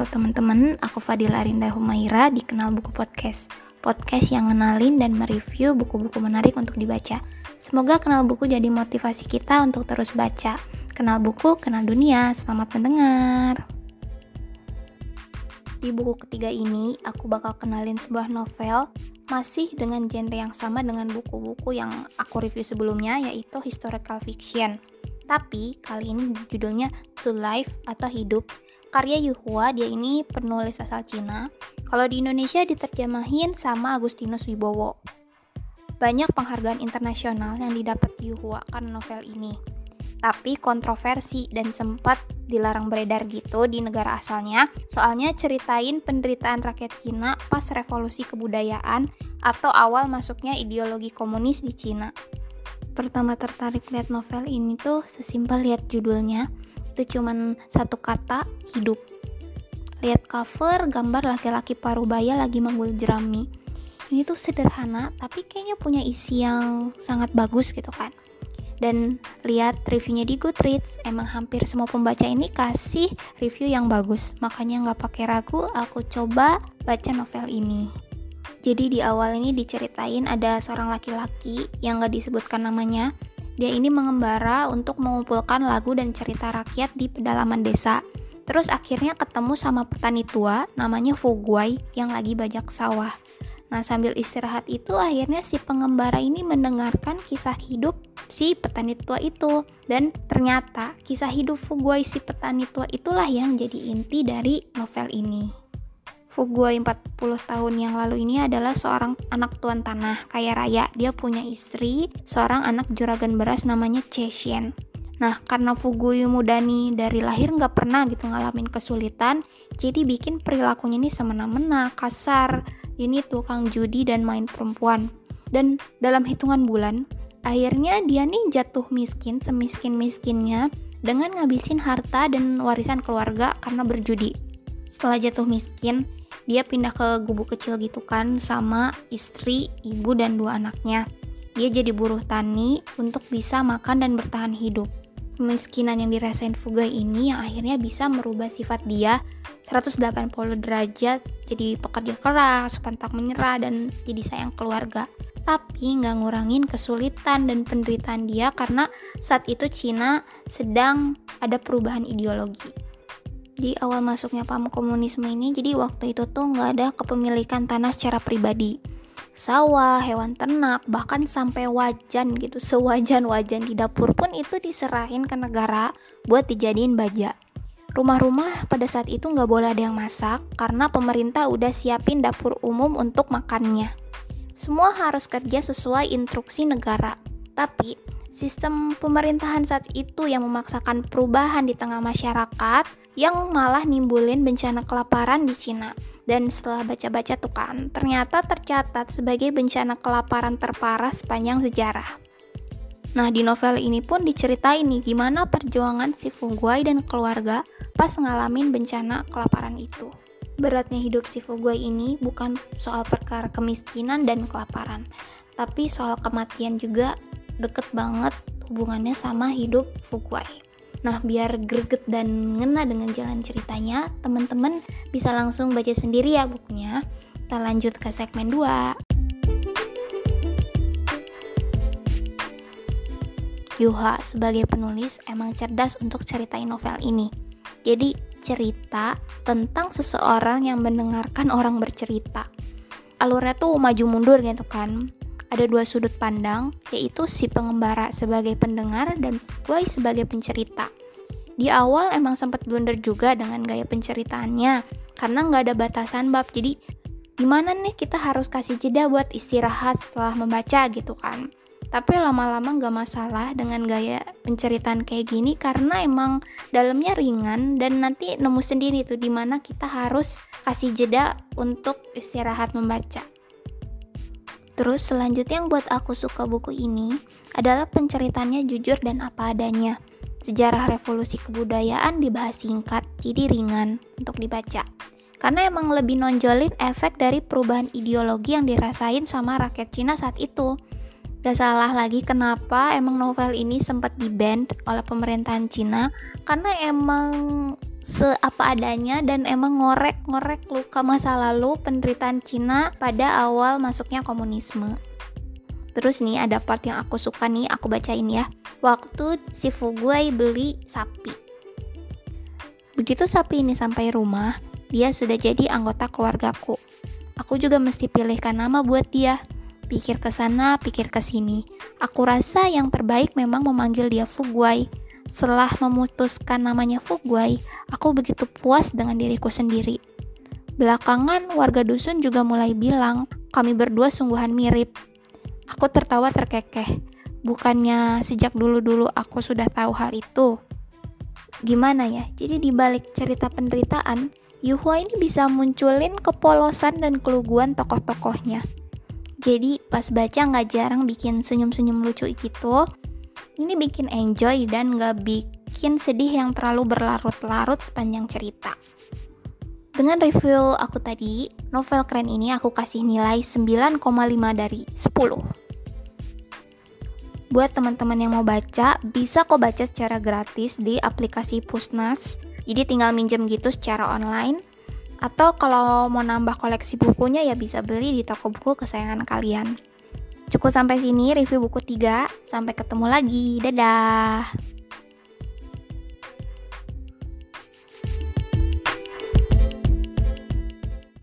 Halo teman-teman, aku Fadila Arinda Humaira di Kenal Buku Podcast. Podcast yang ngenalin dan mereview buku-buku menarik untuk dibaca. Semoga Kenal Buku jadi motivasi kita untuk terus baca. Kenal buku, kenal dunia. Selamat mendengar. Di buku ketiga ini, aku bakal kenalin sebuah novel masih dengan genre yang sama dengan buku-buku yang aku review sebelumnya, yaitu historical fiction. Tapi kali ini judulnya To Life atau Hidup karya Yuhua dia ini penulis asal Cina. Kalau di Indonesia diterjemahin sama Agustinus Wibowo. Banyak penghargaan internasional yang didapat Yuhua karena novel ini. Tapi kontroversi dan sempat dilarang beredar gitu di negara asalnya soalnya ceritain penderitaan rakyat Cina pas revolusi kebudayaan atau awal masuknya ideologi komunis di Cina. Pertama tertarik lihat novel ini tuh sesimpel lihat judulnya itu cuman satu kata hidup. Lihat cover gambar laki-laki parubaya lagi manggul jerami ini tuh sederhana tapi kayaknya punya isi yang sangat bagus gitu kan. Dan lihat reviewnya di Goodreads emang hampir semua pembaca ini kasih review yang bagus. Makanya nggak pakai ragu aku coba baca novel ini. Jadi di awal ini diceritain ada seorang laki-laki yang nggak disebutkan namanya dia ini mengembara untuk mengumpulkan lagu dan cerita rakyat di pedalaman desa. Terus akhirnya ketemu sama petani tua namanya Fuguai yang lagi bajak sawah. Nah, sambil istirahat itu akhirnya si pengembara ini mendengarkan kisah hidup si petani tua itu dan ternyata kisah hidup Fuguai si petani tua itulah yang jadi inti dari novel ini. Fuguai 40 tahun yang lalu ini adalah seorang anak tuan tanah kaya raya. Dia punya istri, seorang anak juragan beras namanya Chesien. Nah, karena Fugui muda nih dari lahir nggak pernah gitu ngalamin kesulitan, jadi bikin perilakunya ini semena-mena, kasar. Ini tukang judi dan main perempuan. Dan dalam hitungan bulan, akhirnya dia nih jatuh miskin, semiskin-miskinnya dengan ngabisin harta dan warisan keluarga karena berjudi. Setelah jatuh miskin, dia pindah ke gubuk kecil gitu kan sama istri, ibu, dan dua anaknya. Dia jadi buruh tani untuk bisa makan dan bertahan hidup. Kemiskinan yang dirasain Fugai ini yang akhirnya bisa merubah sifat dia 180 derajat jadi pekerja keras, pantang menyerah, dan jadi sayang keluarga. Tapi nggak ngurangin kesulitan dan penderitaan dia karena saat itu Cina sedang ada perubahan ideologi di awal masuknya paham komunisme ini jadi waktu itu tuh nggak ada kepemilikan tanah secara pribadi. Sawah, hewan ternak, bahkan sampai wajan gitu. Sewajan-wajan di dapur pun itu diserahin ke negara buat dijadiin baja. Rumah-rumah pada saat itu nggak boleh ada yang masak karena pemerintah udah siapin dapur umum untuk makannya. Semua harus kerja sesuai instruksi negara. Tapi sistem pemerintahan saat itu yang memaksakan perubahan di tengah masyarakat yang malah nimbulin bencana kelaparan di Cina. Dan setelah baca-baca tuh kan, ternyata tercatat sebagai bencana kelaparan terparah sepanjang sejarah. Nah, di novel ini pun diceritain nih gimana perjuangan si Fuguai dan keluarga pas ngalamin bencana kelaparan itu. Beratnya hidup si Fuguai ini bukan soal perkara kemiskinan dan kelaparan, tapi soal kematian juga deket banget hubungannya sama hidup Fuguai. Nah, biar greget dan ngena dengan jalan ceritanya, teman-teman bisa langsung baca sendiri ya bukunya. Kita lanjut ke segmen 2. Yuha sebagai penulis emang cerdas untuk ceritain novel ini. Jadi cerita tentang seseorang yang mendengarkan orang bercerita. Alurnya tuh maju mundur gitu kan. Ada dua sudut pandang, yaitu si pengembara sebagai pendengar dan gue sebagai pencerita. Di awal emang sempat blunder juga dengan gaya penceritaannya, karena nggak ada batasan bab. Jadi gimana nih kita harus kasih jeda buat istirahat setelah membaca gitu kan. Tapi lama-lama nggak masalah dengan gaya penceritaan kayak gini karena emang dalamnya ringan dan nanti nemu sendiri tuh di mana kita harus kasih jeda untuk istirahat membaca. Terus selanjutnya yang buat aku suka buku ini adalah penceritanya jujur dan apa adanya. Sejarah revolusi kebudayaan dibahas singkat, jadi ringan untuk dibaca. Karena emang lebih nonjolin efek dari perubahan ideologi yang dirasain sama rakyat Cina saat itu. Gak salah lagi kenapa emang novel ini sempat di oleh pemerintahan Cina karena emang seapa adanya dan emang ngorek-ngorek luka masa lalu penderitaan Cina pada awal masuknya komunisme. Terus nih ada part yang aku suka nih, aku bacain ya. Waktu si Fuguai beli sapi. Begitu sapi ini sampai rumah, dia sudah jadi anggota keluargaku. Aku juga mesti pilihkan nama buat dia. Pikir ke sana, pikir ke sini. Aku rasa yang terbaik memang memanggil dia Fuguai setelah memutuskan namanya Fugwai, aku begitu puas dengan diriku sendiri. Belakangan, warga dusun juga mulai bilang kami berdua sungguhan mirip. Aku tertawa terkekeh. Bukannya sejak dulu-dulu aku sudah tahu hal itu. Gimana ya? Jadi di balik cerita penderitaan, Yuhua ini bisa munculin kepolosan dan keluguan tokoh-tokohnya. Jadi pas baca nggak jarang bikin senyum-senyum lucu gitu, ini bikin enjoy dan gak bikin sedih yang terlalu berlarut-larut sepanjang cerita. Dengan review aku tadi, novel keren ini aku kasih nilai 9,5 dari 10. Buat teman-teman yang mau baca, bisa kok baca secara gratis di aplikasi Pusnas. Jadi tinggal minjem gitu secara online. Atau kalau mau nambah koleksi bukunya ya bisa beli di toko buku kesayangan kalian. Cukup sampai sini review buku 3. Sampai ketemu lagi. Dadah.